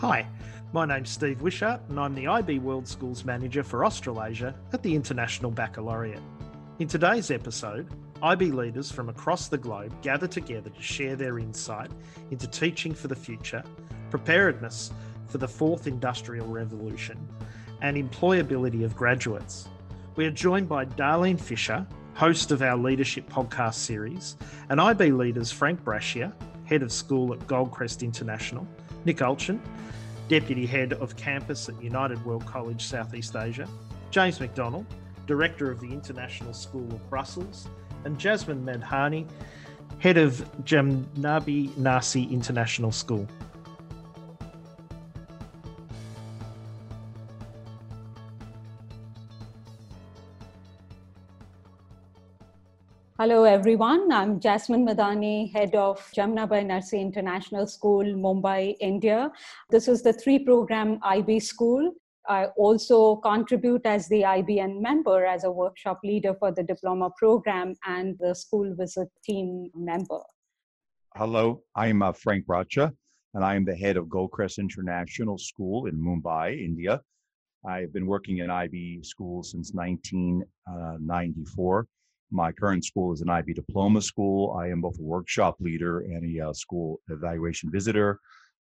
Hi, my name's Steve Wishart and I'm the IB World Schools Manager for Australasia at the International Baccalaureate. In today's episode, IB leaders from across the globe gather together to share their insight into teaching for the future, preparedness for the fourth industrial revolution, and employability of graduates. We are joined by Darlene Fisher, host of our leadership podcast series, and IB leaders Frank Brashear, head of school at Goldcrest International, Nick Alchin, Deputy Head of Campus at United World College Southeast Asia, James McDonald, Director of the International School of Brussels, and Jasmine Madhani, Head of Jamnabai Narsee International School. Hello, everyone. I'm Jasmine Madhani, head of Jamnabai Narsee International School, Mumbai, India. This is the three program IB school. I also contribute as the IBEN member as a workshop leader for the diploma program and the school visit team member. Hello, I'm uh, Frank Racha, and I am the head of Goldcrest International School in Mumbai, India. I've been working in IB school since 1994 my current school is an IB diploma school. I am both a workshop leader and a uh, school evaluation visitor.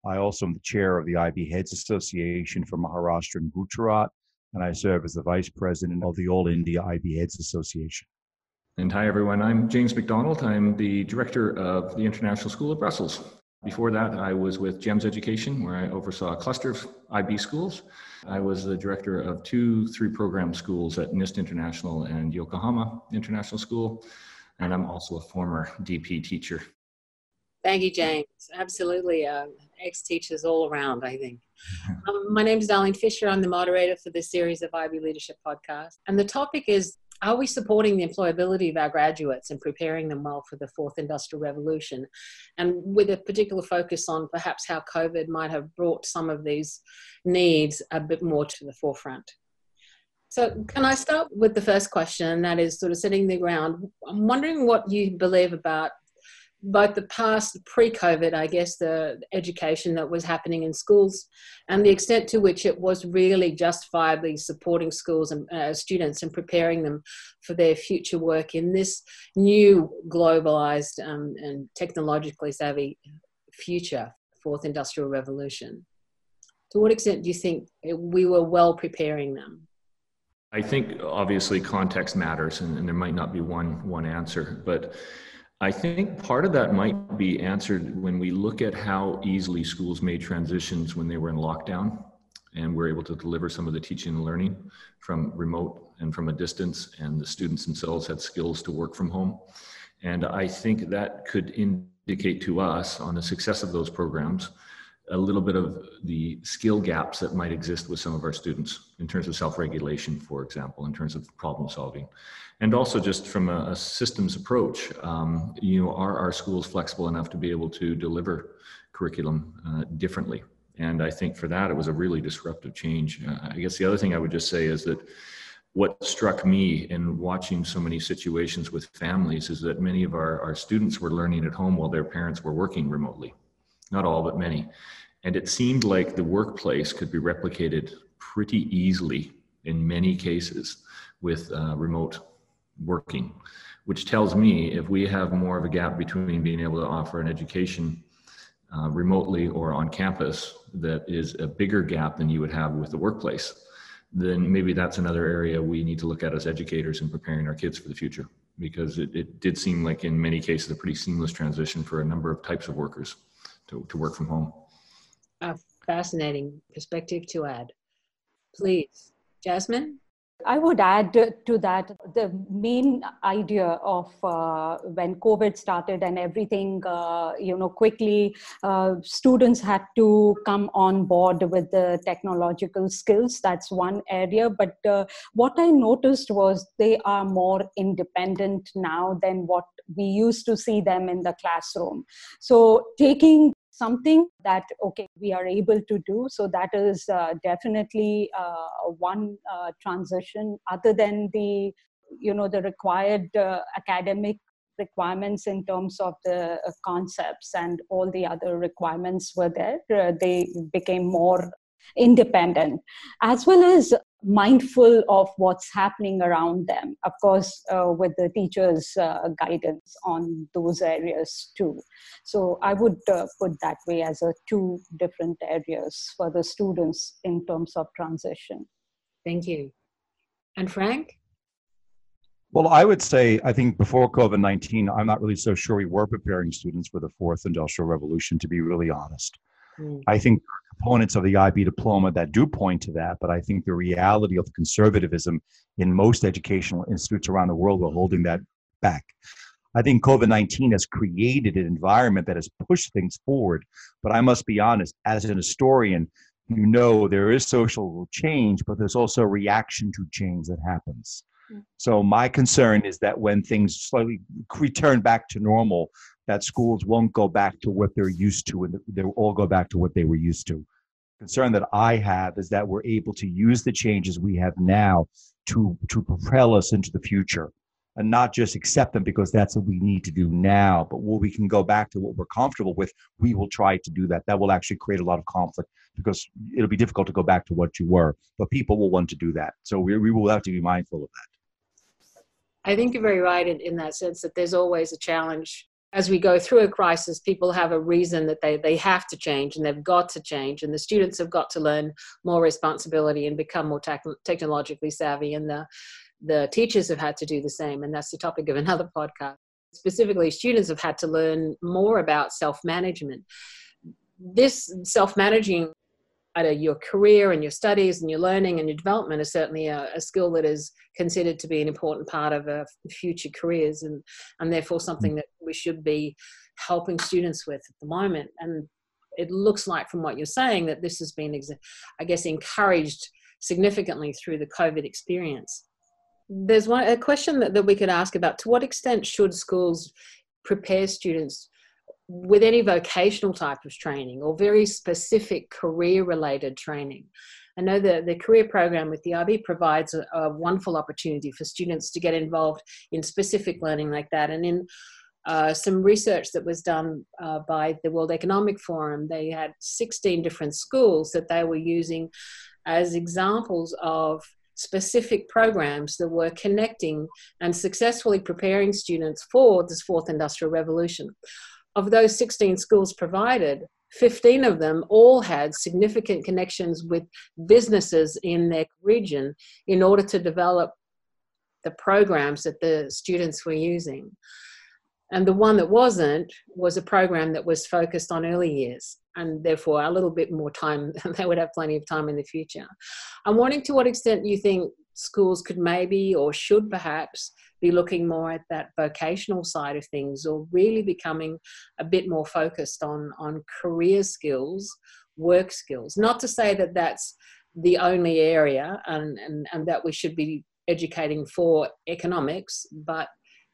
I also am the chair of the IB Heads Association for Maharashtra and Gujarat, and I serve as the vice president of the All India IB Heads Association. And hi, everyone. I'm James McDonald. I'm the director of the International School of Brussels. Before that, I was with GEMS Education, where I oversaw a cluster of IB schools. I was the director of two three program schools at NIST International and Yokohama International School. And I'm also a former DP teacher. Thank you, James. Absolutely. Uh, ex teachers all around, I think. Um, my name is Darlene Fisher. I'm the moderator for this series of IB Leadership Podcast. And the topic is are we supporting the employability of our graduates and preparing them well for the fourth industrial revolution? And with a particular focus on perhaps how COVID might have brought some of these needs a bit more to the forefront. So, can I start with the first question, that is sort of setting the ground? I'm wondering what you believe about both the past pre-COVID, I guess, the education that was happening in schools, and the extent to which it was really justifiably supporting schools and uh, students and preparing them for their future work in this new globalized um, and technologically savvy future, fourth industrial revolution. To what extent do you think we were well preparing them? I think obviously context matters, and, and there might not be one one answer, but I think part of that might be answered when we look at how easily schools made transitions when they were in lockdown and were able to deliver some of the teaching and learning from remote and from a distance, and the students themselves had skills to work from home. And I think that could indicate to us on the success of those programs a little bit of the skill gaps that might exist with some of our students in terms of self-regulation, for example, in terms of problem solving. And also just from a, a systems approach, um, you know, are our schools flexible enough to be able to deliver curriculum uh, differently? And I think for that, it was a really disruptive change. Uh, I guess the other thing I would just say is that what struck me in watching so many situations with families is that many of our, our students were learning at home while their parents were working remotely. Not all, but many. And it seemed like the workplace could be replicated pretty easily in many cases with uh, remote working, which tells me if we have more of a gap between being able to offer an education uh, remotely or on campus that is a bigger gap than you would have with the workplace, then maybe that's another area we need to look at as educators in preparing our kids for the future because it, it did seem like in many cases a pretty seamless transition for a number of types of workers to, to work from home a fascinating perspective to add. Please, Jasmine? I would add to that the main idea of uh, when COVID started and everything, uh, you know, quickly uh, students had to come on board with the technological skills. That's one area. But uh, what I noticed was they are more independent now than what we used to see them in the classroom. So taking something that okay we are able to do so that is uh, definitely uh, one uh, transition other than the you know the required uh, academic requirements in terms of the uh, concepts and all the other requirements were there. Uh, they became more independent, as well as mindful of what's happening around them. Of course, uh, with the teachers' uh, guidance on those areas too. So I would uh, put that way as a two different areas for the students in terms of transition. Thank you. And Frank? Well, I would say, I think before COVID 19, I'm not really so sure we were preparing students for the fourth industrial revolution, to be really honest. Mm. I think components of the IB diploma that do point to that, but I think the reality of conservatism in most educational institutes around the world are holding that back. I think COVID 19 has created an environment that has pushed things forward. But I must be honest, as an historian, you know there is social change, but there's also a reaction to change that happens. Mm. So my concern is that when things slowly return back to normal, that schools won't go back to what they're used to, and they'll all go back to what they were used to. Concern that I have is that we're able to use the changes we have now to to propel us into the future, and not just accept them because that's what we need to do now. But where we can go back to what we're comfortable with, we will try to do that. That will actually create a lot of conflict because it'll be difficult to go back to what you were, but people will want to do that. So we, we will have to be mindful of that. I think you're very right in, in that sense that there's always a challenge. As we go through a crisis, people have a reason that they, they have to change and they've got to change. And the students have got to learn more responsibility and become more tech, technologically savvy. And the, the teachers have had to do the same. And that's the topic of another podcast. Specifically, students have had to learn more about self management. This self managing your career and your studies and your learning and your development is certainly a, a, skill that is considered to be an important part of uh, future careers and, and therefore something that we should be helping students with at the moment. And it looks like from what you're saying that this has been, I guess, encouraged significantly through the COVID experience. There's one a question that, that we could ask about to what extent should schools prepare students with any vocational type of training or very specific career related training. I know that the career program with the IB provides a, a, wonderful opportunity for students to get involved in specific learning like that. And in uh, some research that was done uh, by the World Economic Forum, they had 16 different schools that they were using as examples of specific programs that were connecting and successfully preparing students for this fourth industrial revolution of those 16 schools provided, 15 of them all had significant connections with businesses in their region in order to develop the programs that the students were using. And the one that wasn't was a program that was focused on early years and therefore a little bit more time. they would have plenty of time in the future. I'm wondering to what extent you think schools could maybe or should perhaps be looking more at that vocational side of things or really becoming a bit more focused on on career skills work skills. Not to say that that's the only area and, and, and that we should be educating for economics but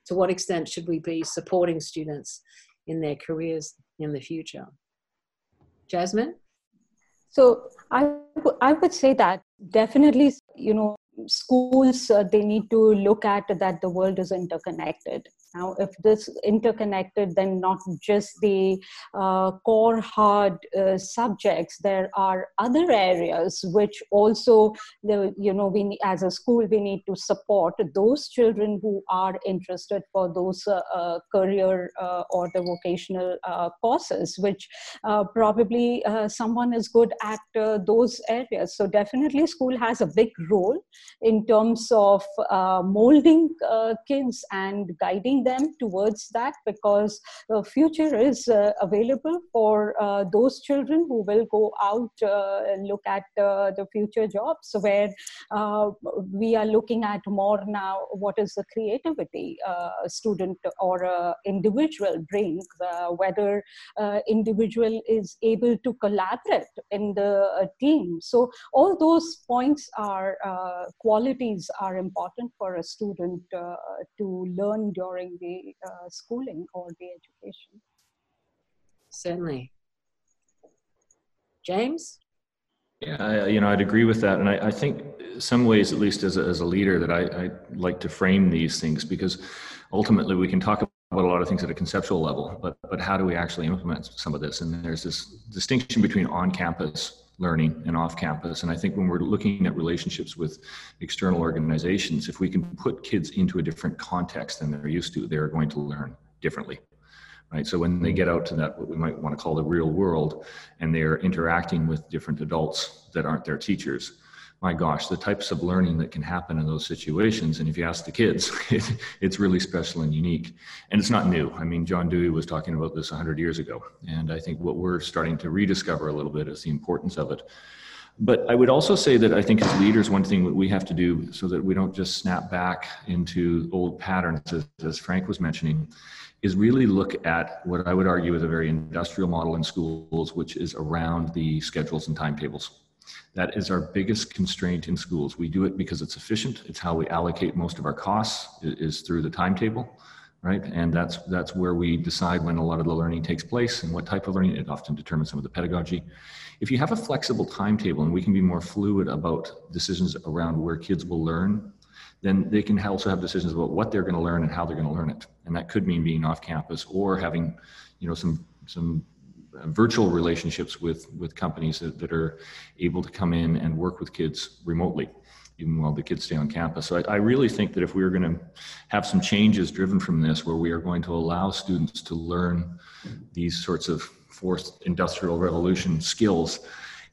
to what extent should we be supporting students in their careers in the future? Jasmine? So I, I would say that definitely you know schools uh, they need to look at that the world is interconnected now, if this interconnected, then not just the uh, core hard uh, subjects, there are other areas which also, the, you know, we as a school we need to support those children who are interested for those uh, uh career uh, or the vocational uh, courses, which probably someone is good at those areas. So definitely, school has a big role in terms of molding kids and guiding them towards that because the future is uh, available for uh, those children who will go out uh, and look at the future jobs where we are looking at more now what is the creativity a student or a individual brings whether individual is able to collaborate in the team. So all those points are uh, qualities are important for a student uh, to learn during the uh, schooling or the education. Certainly. James? Yeah, I, you know, I'd agree with that. And I, I think some ways, at least as a, as a leader, that I, I like to frame these things because ultimately we can talk about a lot of things at a conceptual level, but but how do we actually implement some of this? And there's this distinction between on-campus learning and off-campus. And I think when we're looking at relationships with external organizations, if we can put kids into a different context than they're used to, they're going to learn differently. Right. So when they get out to that, what we might want to call the real world, and they're interacting with different adults that aren't their teachers, my gosh, the types of learning that can happen in those situations. And if you ask the kids, it, it's really special and unique. And it's not new. I mean, John Dewey was talking about this 100 years ago. And I think what we're starting to rediscover a little bit is the importance of it. But I would also say that I think as leaders, one thing that we have to do so that we don't just snap back into old patterns, as, as Frank was mentioning, is really look at what I would argue is a very industrial model in schools, which is around the schedules and timetables that is our biggest constraint in schools. We do it because it's efficient. It's how we allocate most of our costs is through the timetable, right? And that's that's where we decide when a lot of the learning takes place and what type of learning. It often determines some of the pedagogy. If you have a flexible timetable and we can be more fluid about decisions around where kids will learn, then they can also have decisions about what they're going to learn and how they're going to learn it. And that could mean being off campus or having, you know, some some virtual relationships with with companies that, that are able to come in and work with kids remotely even while the kids stay on campus. So I, I really think that if we're going to have some changes driven from this, where we are going to allow students to learn these sorts of fourth industrial revolution skills,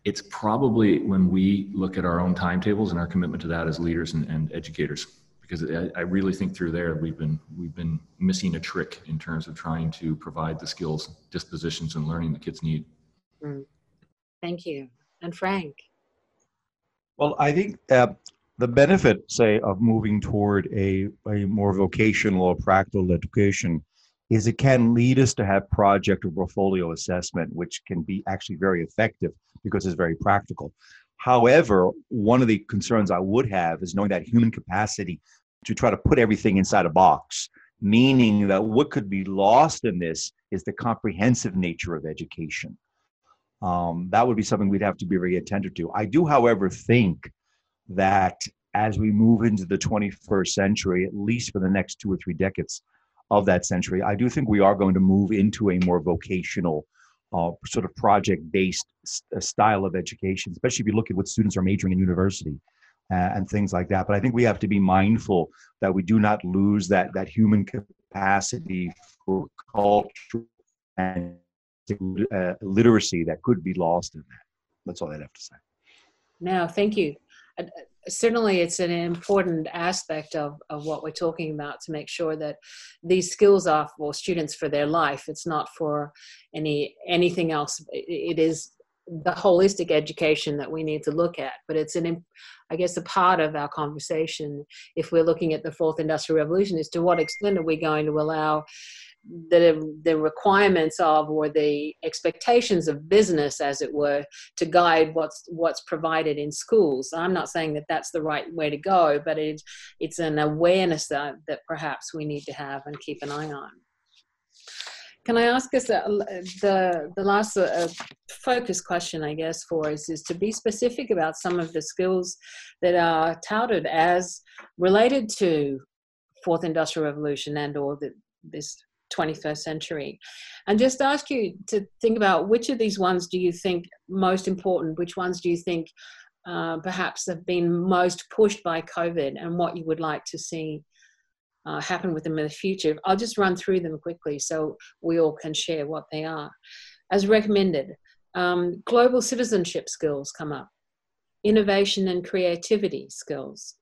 it's probably when we look at our own timetables and our commitment to that as leaders and, and educators because I, I, really think through there we've been we've been missing a trick in terms of trying to provide the skills, dispositions, and learning the kids need. Mm. Thank you, and Frank. Well, I think uh, the benefit, say, of moving toward a, a more vocational or practical education is it can lead us to have project or portfolio assessment, which can be actually very effective because it's very practical. However, one of the concerns I would have is knowing that human capacity to try to put everything inside a box, meaning that what could be lost in this is the comprehensive nature of education. Um, that would be something we'd have to be very attentive to. I do, however, think that as we move into the 21st century, at least for the next two or three decades of that century, I do think we are going to move into a more vocational uh, sort of project-based st- uh, style of education, especially if you look at what students are majoring in university and things like that. But I think we have to be mindful that we do not lose that that human capacity for culture and uh, literacy that could be lost in that. That's all I'd have to say. No, thank you. Uh, certainly it's an important aspect of, of what we're talking about to make sure that these skills are for students for their life it's not for any anything else it is the holistic education that we need to look at but it's an i guess a part of our conversation if we're looking at the fourth industrial revolution is to what extent are we going to allow the the requirements of or the expectations of business as it were to guide what's what's provided in schools? I'm not saying that that's the right way to go but it's it's an awareness that, that perhaps we need to have and keep an eye on can I ask us the the last uh, focus question, I guess, for us is to be specific about some of the skills that are touted as related to fourth industrial revolution and or the, this 21st century. And just ask you to think about which of these ones do you think most important? Which ones do you think uh, perhaps have been most pushed by covid and what you would like to see uh, happen with them in the future. I'll just run through them quickly so we all can share what they are. As recommended um, global citizenship skills come up. Innovation and creativity skills.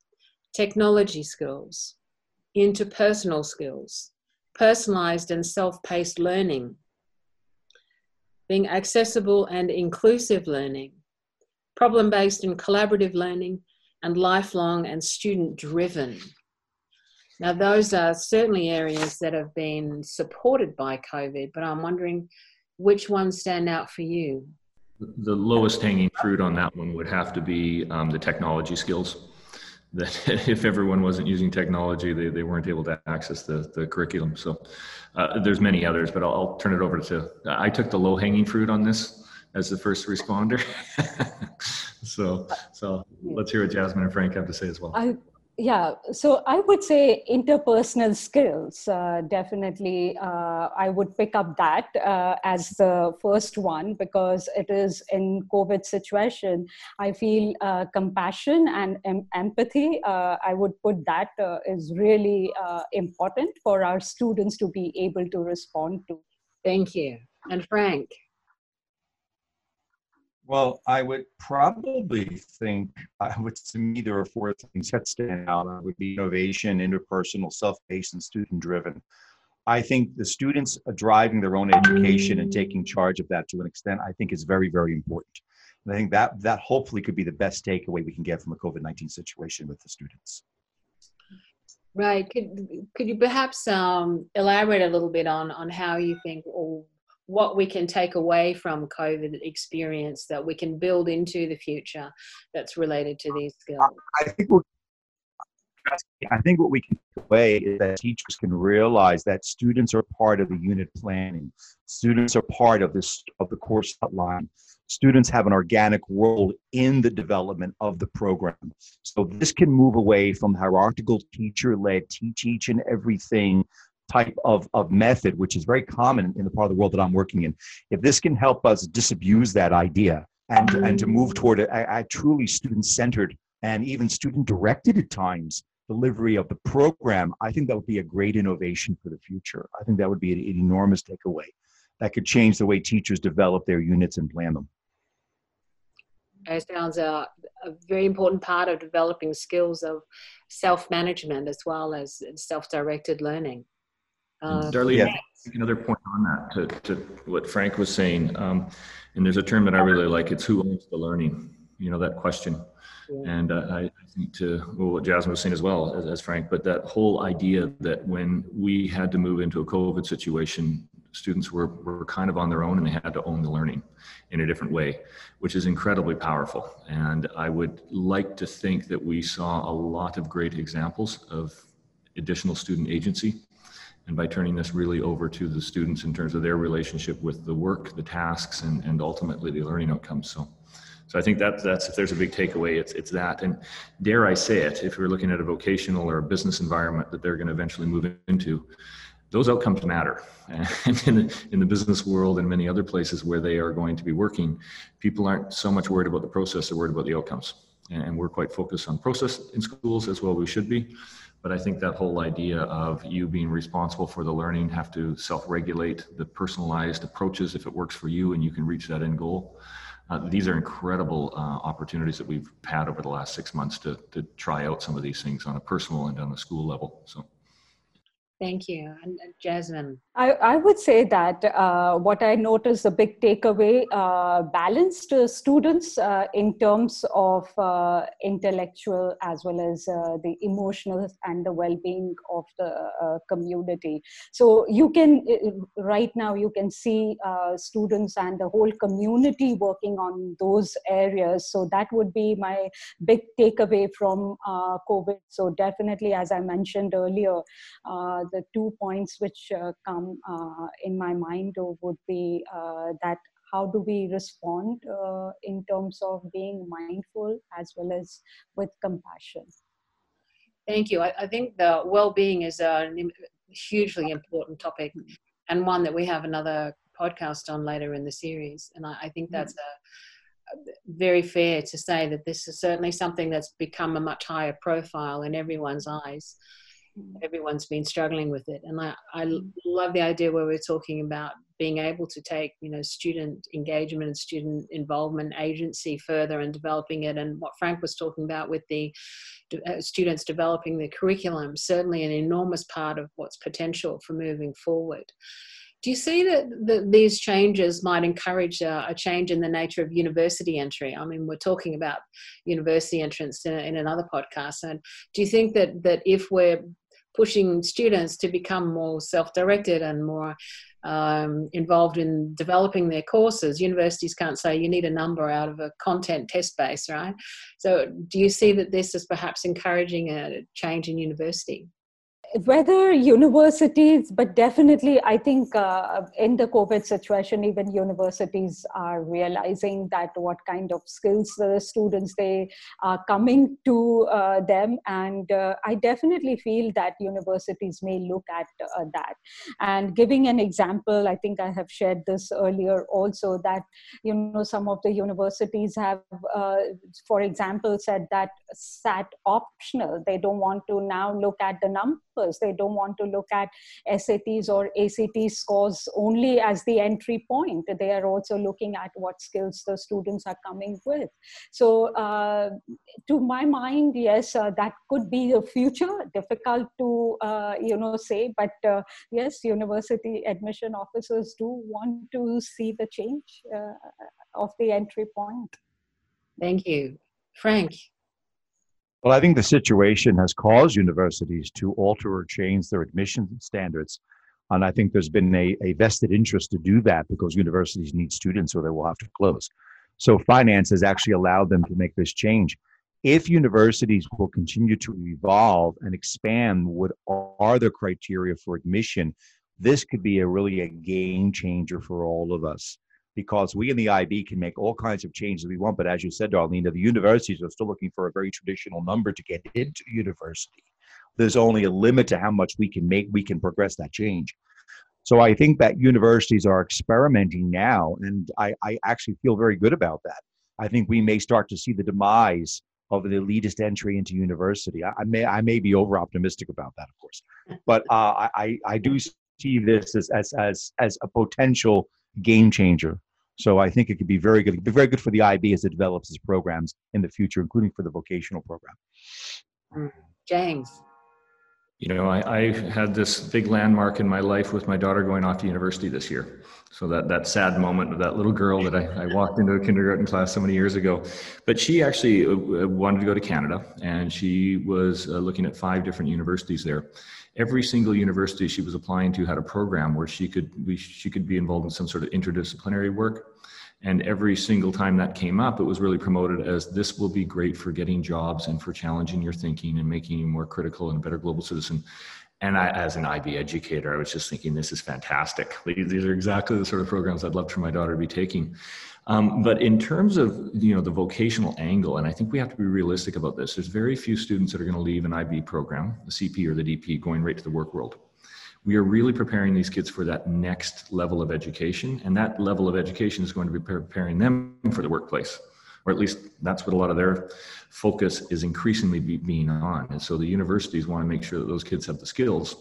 Technology skills. Interpersonal skills. Personalized and self paced learning, being accessible and inclusive learning, problem based and collaborative learning, and lifelong and student driven. Now, those are certainly areas that have been supported by COVID, but I'm wondering which ones stand out for you? The lowest hanging fruit on that one would have to be um, the technology skills that if everyone wasn't using technology, they, they weren't able to access the, the curriculum. So uh, there's many others, but I'll, I'll, turn it over to, I took the low hanging fruit on this as the first responder. so, so let's hear what Jasmine and Frank have to say as well. I, yeah so i would say interpersonal skills uh, definitely uh, i would pick up that uh, as the first one because it is in covid situation i feel uh, compassion and em- empathy uh, i would put that uh, is really important for our students to be able to respond to. Thank you. And frank well, I would probably think, I would, to me, there are four things that stand out. It would be innovation, interpersonal, self-paced, and student-driven. I think the students are driving their own education and taking charge of that to an extent, I think is very, very important. And I think that that hopefully could be the best takeaway we can get from a COVID-19 situation with the students. Right. Could could you perhaps um, elaborate a little bit on on how you think or what we can take away from COVID experience that we can build into the future that's related to these skills? I think I think what we can take away is that teachers can realize that students are part of the unit planning. Students are part of this of the course outline. Students have an organic role in the development of the program. So this can move away from hierarchical teacher-led teach each and everything type of, of method, which is very common in the part of the world that I'm working in, if this can help us disabuse that idea and, and to move toward a, a truly student centered and even student directed at times delivery of the program, I think that would be a great innovation for the future. I think that would be an, an enormous takeaway that could change the way teachers develop their units and plan them. It sounds a, a very important part of developing skills of self management as well as self directed learning. Uh, Darlene, yeah. another point on that to, to what Frank was saying, um, and there's a term that I really like. It's who owns the learning. You know that question, yeah. and uh, I think to well, what Jasmine was saying as well as, as Frank, but that whole idea that when we had to move into a COVID situation, students were were kind of on their own and they had to own the learning in a different way, which is incredibly powerful. And I would like to think that we saw a lot of great examples of additional student agency and by turning this really over to the students in terms of their relationship with the work, the tasks, and, and ultimately the learning outcomes. So, so I think that that's if there's a big takeaway, it's it's that. And dare I say it, if we're looking at a vocational or a business environment that they're going to eventually move into, those outcomes matter. And in the, in the business world and many other places where they are going to be working, people aren't so much worried about the process; they're worried about the outcomes. And we're quite focused on process in schools as well. We should be. But I think that whole idea of you being responsible for the learning, have to self regulate the personalized approaches if it works for you and you can reach that end goal. Uh, these are incredible uh, opportunities that we've had over the last six months to, to try out some of these things on a personal and on a school level. So. Thank you. And Jasmine. I, I would say that uh, what I noticed, a big takeaway, uh, balanced uh, students uh, in terms of uh, intellectual as well as the emotional and the well-being of the community. So you can, right now, you can see students and the whole community working on those areas. So that would be my big takeaway from COVID. So definitely, as I mentioned earlier, the two points which uh, come uh, in my mind would be uh, that how do we respond in terms of being mindful as well as with compassion thank you i, I think the well-being is a hugely important topic and one that we have another podcast on later in the series and i, I think mm-hmm. that's a very fair to say that this is certainly something that's become a much higher profile in everyone's eyes. Everyone's been struggling with it and I, I mm. love the idea where we're talking about being able to take you know student engagement and student involvement agency further and developing it and what frank was talking about with the uh, students developing the curriculum certainly an enormous part of what's potential for moving forward do you see that, that these changes might encourage a, a, change in the nature of university entry? I mean, we're talking about university entrance in, in another podcast. And do you think that, that if we're pushing students to become more self-directed and more um, involved in developing their courses. Universities can't say you need a number out of a content test base, right? So, do you see that this is perhaps encouraging a change in university? Whether universities, but definitely, I think uh, in the COVID situation, even universities are realizing that what kind of skills the students they are coming to uh, them, and uh, I definitely feel that universities may look at uh, that. And giving an example, I think I have shared this earlier also that you know some of the universities have, uh, for example, said that SAT optional. They don't want to now look at the numbers. They don't want to look at SATs or ACT scores only as the entry point. They are also looking at what skills the students are coming with. So, uh, to my mind, yes, uh, that could be the future. Difficult to uh, you know say, but uh, yes, university admission officers do want to see the change uh, of the entry point. Thank you, Frank. Well, I think the situation has caused universities to alter or change their admission standards. And I think there's been a, a vested interest to do that because universities need students or they will have to close. So finance has actually allowed them to make this change. If universities will continue to evolve and expand what are the criteria for admission, this could be a really a game changer for all of us because we in the IB can make all kinds of changes we want. But as you said, Darlene, the universities are still looking for a very traditional number to get into university. There's only a limit to how much we can make, we can progress that change. So I think that universities are experimenting now, and I, I actually feel very good about that. I think we may start to see the demise of the elitist entry into university. I, I may I may be over optimistic about that, of course, but uh, I I do see this as as as as a potential game changer. So I think it could be very good. It'd be very good for the IB as it develops its programs in the future, including for the vocational program. Mm. James. You know, I, I, had this big landmark in my life with my daughter going off to university this year. So that that sad moment of that little girl that I, I walked into a kindergarten class so many years ago, but she actually uh, wanted to go to Canada, and she was uh, looking at five different universities there every single university she was applying to had a program where she could we, she could be involved in some sort of interdisciplinary work and every single time that came up it was really promoted as this will be great for getting jobs and for challenging your thinking and making you more critical and a better global citizen and I, as an IB educator, I was just thinking, this is fantastic. These are exactly the sort of programs I'd love for my daughter to be taking. Um, but in terms of you know the vocational angle, and I think we have to be realistic about this. There's very few students that are going to leave an IB program, the CP or the DP, going right to the work world. We are really preparing these kids for that next level of education, and that level of education is going to be preparing them for the workplace, or at least that's what a lot of their focus is increasingly be, being on. And so the universities want to make sure that those kids have the skills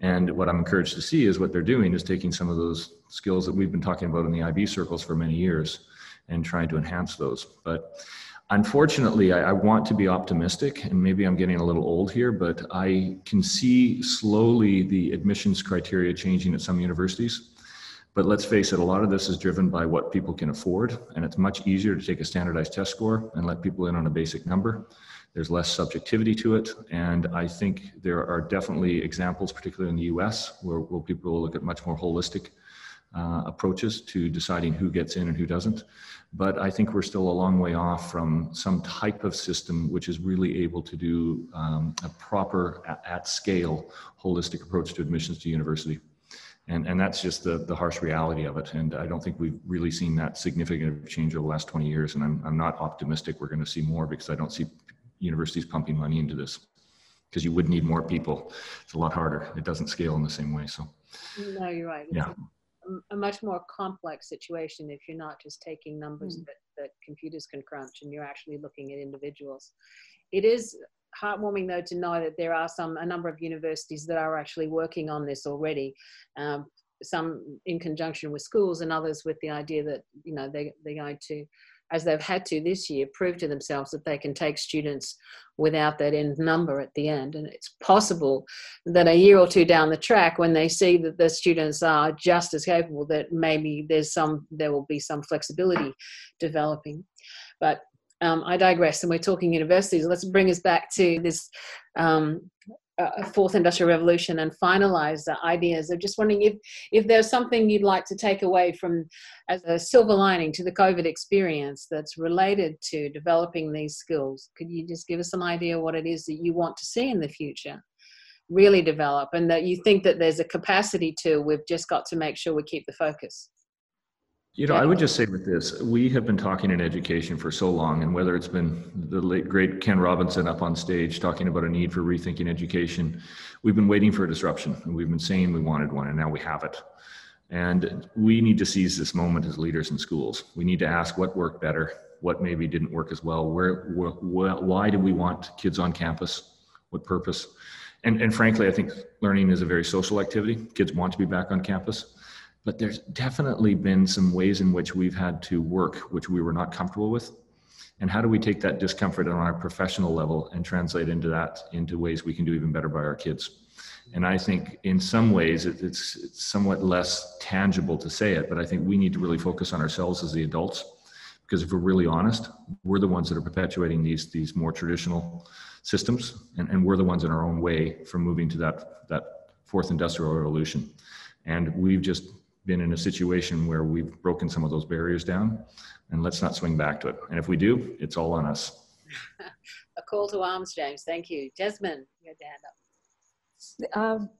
and what I'm encouraged to see is what they're doing is taking some of those skills that we've been talking about in the IB circles for many years and trying to enhance those. But unfortunately, I, I, want to be optimistic, and maybe I'm getting a little old here, but I can see slowly the admissions criteria changing at some universities. But let's face it, a lot of this is driven by what people can afford, and it's much easier to take a standardized test score and let people in on a basic number there's less subjectivity to it. And I think there are definitely examples, particularly in the US, where, where people will look at much more holistic uh, approaches to deciding who gets in and who doesn't. But I think we're still a long way off from some type of system which is really able to do um, a proper, at, at, scale, holistic approach to admissions to university. And, and that's just the, the harsh reality of it. And I don't think we've really seen that significant change over the last 20 years. And I'm, I'm not optimistic we're going to see more because I don't see universities pumping money into this because you would need more people. It's a lot harder. It doesn't scale in the same way. So, no, you're right. It's yeah. A, a, much more complex situation if you're not just taking numbers mm. that, that computers can crunch and you're actually looking at individuals. It is heartwarming though to know that there are some a number of universities that are actually working on this already. Um, some in conjunction with schools and others with the idea that you know they, they're going to as they've had to this year, prove to themselves that they can take students without that end number at the end. And it's possible that a year or two down the track, when they see that the students are just as capable, that maybe there's some there will be some flexibility developing. But um, I digress, and we're talking universities. Let's bring us back to this um, uh, fourth industrial revolution and finalize the ideas. I'm just wondering if if there's something you'd like to take away from as a silver lining to the COVID experience that's related to developing these skills. Could you just give us some idea what it is that you want to see in the future really develop and that you think that there's a capacity to we've just got to make sure we keep the focus you know, I would just say with this, we have been talking in education for so long, and whether it's been the late great Ken Robinson up on stage talking about a need for rethinking education, we've been waiting for a disruption. And we've been saying we wanted one, and now we have it. And we need to seize this moment as leaders in schools. We need to ask what worked better, what maybe didn't work as well, where, where why do we want kids on campus, what purpose? And, and frankly, I think learning is a very social activity. Kids want to be back on campus but there's definitely been some ways in which we've had to work which we were not comfortable with. And how do we take that discomfort on our professional level and translate into that into ways we can do even better by our kids? And i think in some ways it's, it's somewhat less tangible to say it but i think we need to really focus on ourselves as the adults. Because if we're really honest we're the ones that are perpetuating these these more traditional systems and, and we're the ones in our own way from moving to that that fourth industrial revolution. And we've just been in a situation where we've broken some of those barriers down and let's not swing back to it. And if we do, it's all on us. a call to arms, James. Thank you. Jasmine, you had hand up. Um,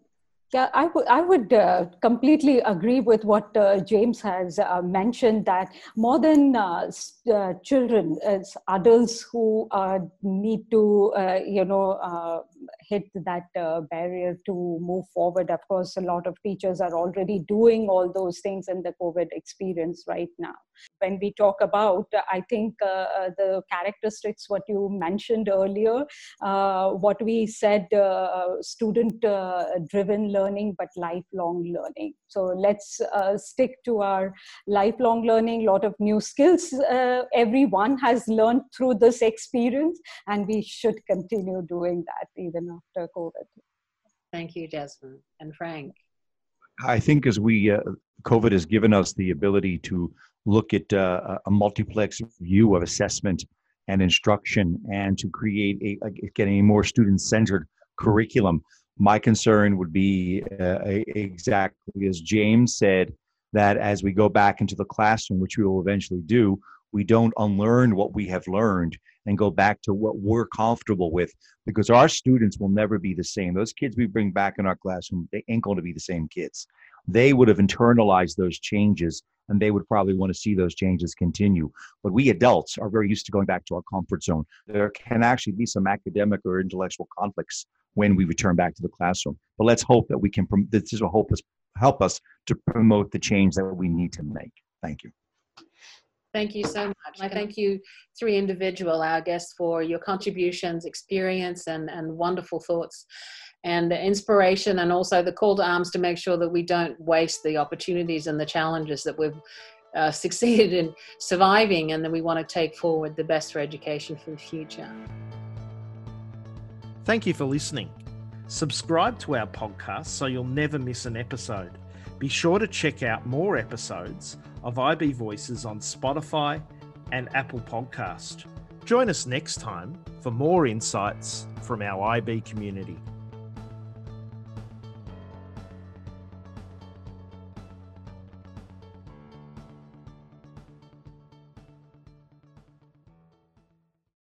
yeah, I would I would uh, completely agree with what uh, James has uh, mentioned that more than uh, uh, children, as adults who uh, need to you know hit that barrier to move forward. Of course, a lot of teachers are already doing all those things in the COVID experience right now when we talk about, I think uh, uh, the characteristics, what you mentioned earlier, uh, what we said, student driven learning, but lifelong learning. So let's stick to our lifelong learning, a lot of new skills everyone has learned through this experience, and we should continue doing that even after COVID. Thank you, Jasmine. And Frank. I think as we, uh, COVID has given us the ability to look at uh, a multiplex view of assessment and instruction and to create a, a getting a more student centered curriculum. My concern would be uh, exactly as James said that as we go back into the classroom, which we will eventually do, we don't unlearn what we have learned and go back to what we're comfortable with because our students will never be the same. Those kids we bring back in our classroom, they ain't going to be the same kids. They would have internalized those changes and they would probably want to see those changes continue. But we adults are very used to going back to our comfort zone. There can actually be some academic or intellectual conflicts when we return back to the classroom. But let's hope that we can, this will help us, help us to promote the change that we need to make. Thank you. Thank you so much. I thank you, three individual, our guests, for your contributions, experience, and, and wonderful thoughts and the inspiration and also the call to arms to make sure that we don't waste the opportunities and the challenges that we've uh, succeeded in surviving and that we want to take forward the best for education for the future. Thank you for listening. Subscribe to our podcast so you'll never miss an episode. Be sure to check out more episodes of IB Voices on Spotify and Apple Podcast. Join us next time for more insights from our IB community.